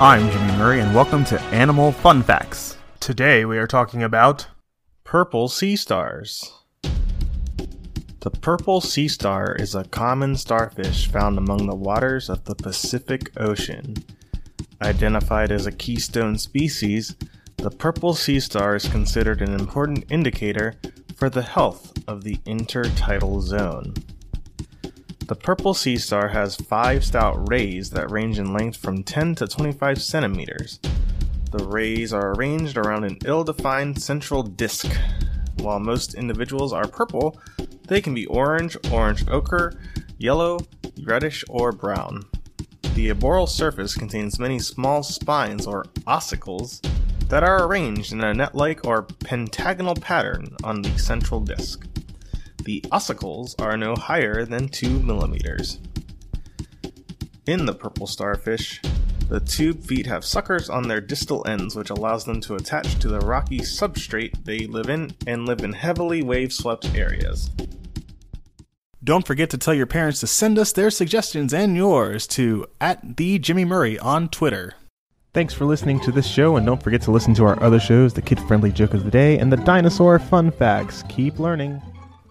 I'm Jimmy Murray, and welcome to Animal Fun Facts. Today we are talking about Purple sea stars. The purple sea star is a common starfish found among the waters of the Pacific Ocean. Identified as a keystone species, the purple sea star is considered an important indicator for the health of the intertidal zone. The purple sea star has five stout rays that range in length from 10 to 25 centimeters. The rays are arranged around an ill defined central disc. While most individuals are purple, they can be orange, orange ochre, yellow, reddish, or brown. The aboral surface contains many small spines or ossicles that are arranged in a net like or pentagonal pattern on the central disc. The ossicles are no higher than 2 millimeters. In the purple starfish, the tube feet have suckers on their distal ends, which allows them to attach to the rocky substrate they live in and live in heavily wave swept areas. Don't forget to tell your parents to send us their suggestions and yours to at the Jimmy Murray on Twitter. Thanks for listening to this show, and don't forget to listen to our other shows the Kid Friendly Joke of the Day and the Dinosaur Fun Facts. Keep learning.